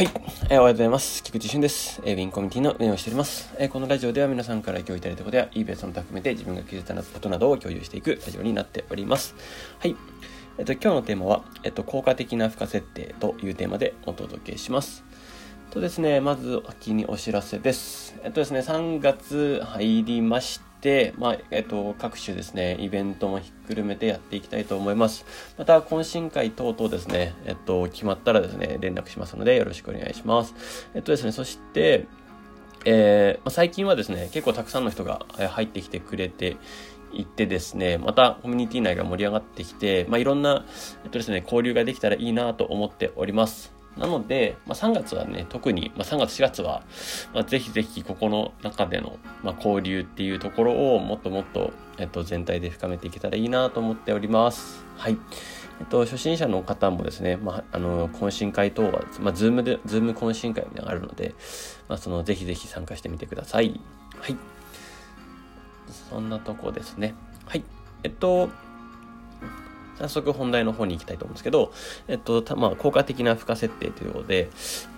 はい、えー、おはようございます。菊池俊です。えー、ウィンコミュニティの運営をしております。えー、このラジオでは皆さんから共有いただいたことや、いいベースの含めて自分が気づいたことなどを共有していくラジオになっております。はい。えっ、と、今日のテーマは、えっ、と、効果的な負荷設定というテーマでお届けします。とですね、まず秋にお知らせです。えっとですね、3月入りまして、まあ、えっと、各種ですね、イベントもひっくるめてやっていきたいと思います。また、懇親会等々ですね、えっと、決まったらですね、連絡しますので、よろしくお願いします。えっとですね、そして、えー、まあ、最近はですね、結構たくさんの人が入ってきてくれていってですね、またコミュニティ内が盛り上がってきて、まあ、いろんな、えっとですね、交流ができたらいいなと思っております。なので、まあ、3月はね、特に、まあ、3月4月は、まあ、ぜひぜひここの中での、まあ、交流っていうところをもっともっと、えっと、全体で深めていけたらいいなと思っております。はい。えっと、初心者の方もですね、まあ、あの、懇親会等は、まあ、ズームで、ズーム懇親会みたいなのがあるので、まあ、その、ぜひぜひ参加してみてください。はい。そんなとこですね。はい。えっと、早速本題の方に行きたいと思うんですけど、えっと、まあ、効果的な負荷設定ということで、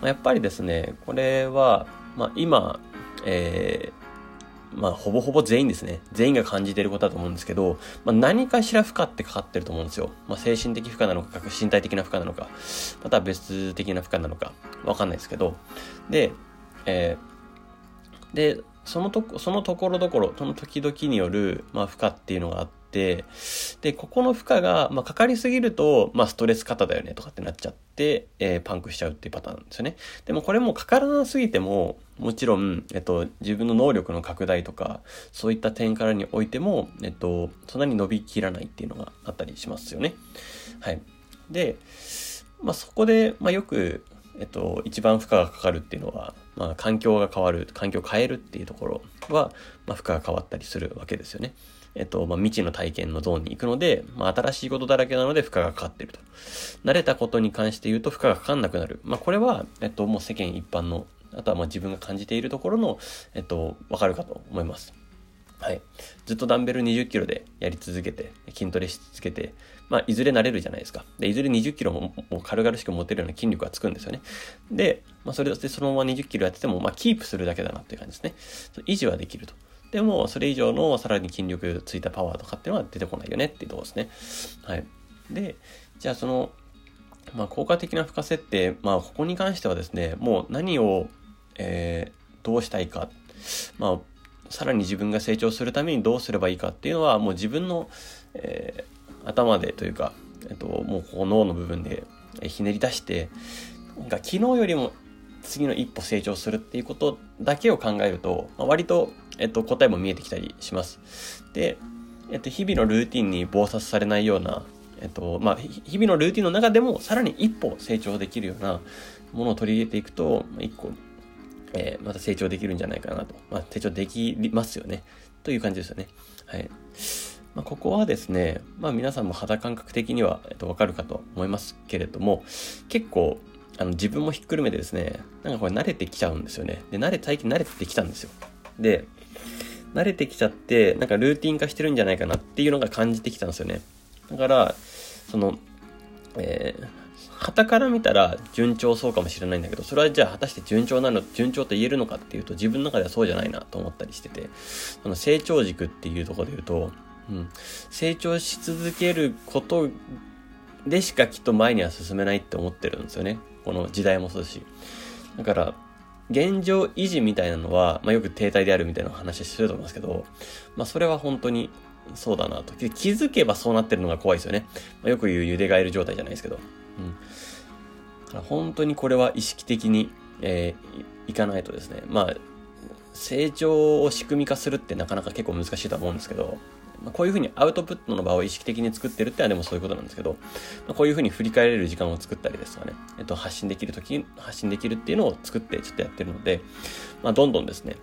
まあ、やっぱりですね、これは、まあ、今、えー、まあ、ほぼほぼ全員ですね。全員が感じていることだと思うんですけど、まあ、何かしら負荷ってかかってると思うんですよ。まあ、精神的負荷なのか、身体的な負荷なのか、また別的な負荷なのか、わかんないですけど、で、えー、で、そのとこ、そのところどころ、その時々による、まあ、負荷っていうのがあって、、で、ここの負荷が、まあ、かかりすぎると、まあ、ストレス型だよねとかってなっちゃって、えー、パンクしちゃうっていうパターンですよね。でもこれもかからなすぎても、もちろん、えっと、自分の能力の拡大とか、そういった点からにおいても、えっと、そんなに伸びきらないっていうのがあったりしますよね。はい。で、まあ、そこで、まあ、よく、えっと、一番負荷がかかるっていうのは、まあ、環境が変わる、環境を変えるっていうところは、まあ、負荷が変わったりするわけですよね。えっと、まあ、未知の体験のゾーンに行くので、まあ、新しいことだらけなので負荷がかかってると。慣れたことに関して言うと負荷がかかんなくなる。まあ、これは、えっと、もう世間一般の、あとはま自分が感じているところの、えっと、わかるかと思います。はい。ずっとダンベル20キロでやり続けて、筋トレし続けて、まあ、いずれ慣れるじゃないですか。で、いずれ20キロももう軽々しく持てるような筋力がつくんですよね。で、まあ、それでそのまま20キロやってても、まあ、キープするだけだなっていう感じですね。維持はできると。でも、それ以上のさらに筋力ついたパワーとかっていうのは出てこないよねっていうところですね。はい。で、じゃあその、まあ、効果的な負荷設定、まあ、ここに関してはですね、もう何を、えー、どうしたいか、まあ、さらに自分が成長するためにどうすればいいかっていうのは、もう自分の、えー、頭でというか、えっと、もうこう脳の部分でひねり出して、なんか昨日よりも次の一歩成長するっていうことだけを考えると、まあ、割と、えっと、答えも見えてきたりします。で、えっと、日々のルーティンに暴殺されないような、えっと、まあ、日々のルーティンの中でもさらに一歩成長できるようなものを取り入れていくと、まあ、一個、えー、また成長できるんじゃないかなと。まあ、成長できますよね。という感じですよね。はい。まあ、ここはですね、まあ皆さんも肌感覚的には、えっと、わかるかと思いますけれども、結構、あの、自分もひっくるめてですね、なんかこれ慣れてきちゃうんですよね。で、慣れ、最近慣れてきたんですよ。で、慣れてきちゃって、なんかルーティン化してるんじゃないかなっていうのが感じてきたんですよね。だから、その、えー、旗から見たら順調そうかもしれないんだけど、それはじゃあ果たして順調なの、順調と言えるのかっていうと、自分の中ではそうじゃないなと思ったりしてて、その成長軸っていうとこで言うと、うん、成長し続けることでしかきっと前には進めないって思ってるんですよね。この時代もそうですし。だから、現状維持みたいなのは、まあ、よく停滞であるみたいな話してると思いますけど、まあ、それは本当にそうだなと。気づけばそうなってるのが怖いですよね。まあ、よく言う茹でガエル状態じゃないですけど。うん。だから本当にこれは意識的に、えー、いかないとですね。まあ、成長を仕組み化するってなかなか結構難しいと思うんですけど、まあ、こういうふうにアウトプットの場を意識的に作ってるってのはでもそういうことなんですけど、まあ、こういうふうに振り返れる時間を作ったりですとかね、えっと、発信できるとき、発信できるっていうのを作ってちょっとやってるので、まあ、どんどんですね、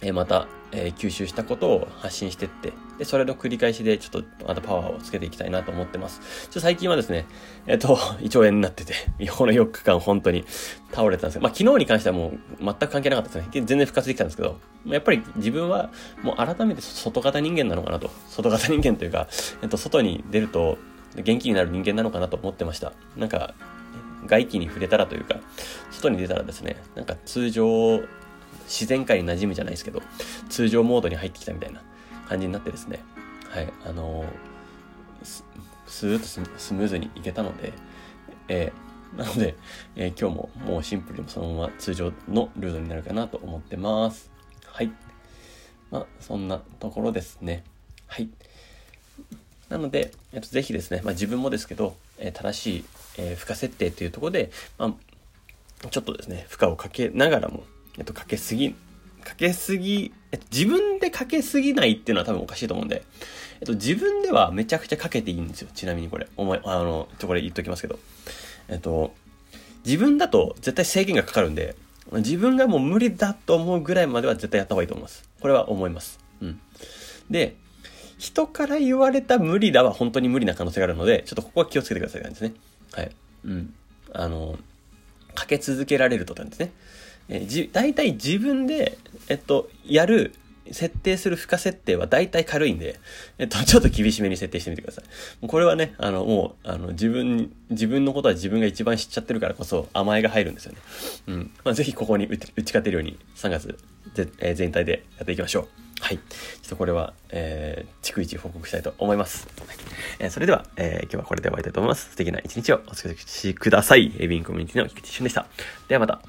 えまた、え、吸収したことを発信してって、で、それの繰り返しでちょっとまたパワーをつけていきたいなと思ってます。ちょ最近はですね、えっ、と、胃腸炎になってて、この4日間本当に倒れてたんですけど、まあ昨日に関してはもう全く関係なかったですね。全然復活できたんですけど、やっぱり自分はもう改めて外型人間なのかなと。外型人間というか、えっ、と、外に出ると元気になる人間なのかなと思ってました。なんか、外気に触れたらというか、外に出たらですね、なんか通常、自然界に馴染むじゃないですけど、通常モードに入ってきたみたいな感じになってですね、はい、あのー、ススーッとスムーズにいけたので、えー、なので、えー、今日ももうシンプルにそのまま通常のルートになるかなと思ってます。はい。まあ、そんなところですね。はい。なので、えっと、ぜひですね、まあ、自分もですけど、えー、正しい、えー、負荷設定というところで、まあ、ちょっとですね、負荷をかけながらも、えっと、かけすぎ、かけすぎ、えっと、自分でかけすぎないっていうのは多分おかしいと思うんで、えっと、自分ではめちゃくちゃかけていいんですよ。ちなみにこれ。お前、あの、ちょ、これ言っときますけど。えっと、自分だと絶対制限がかかるんで、自分がもう無理だと思うぐらいまでは絶対やった方がいいと思います。これは思います。うん。で、人から言われた無理だは本当に無理な可能性があるので、ちょっとここは気をつけてくださいなんですね。はい。うん。あの、かけ続けられるとなんですね。えじ、大体自分で、えっと、やる設定する負荷設定は大体軽いんで、えっと、ちょっと厳しめに設定してみてください。これはね、あの、もう、あの、自分、自分のことは自分が一番知っちゃってるからこそ甘えが入るんですよね。うん。まあ、ぜひここに打ち勝てるように3月ぜ、えー、全体でやっていきましょう。はい。ちょっとこれは、えー、逐一報告したいと思います。はい、えー、それでは、えー、今日はこれで終わりたいと思います。素敵な一日をお過ごしください。エビンコミュニティの菊池俊でした。ではまた。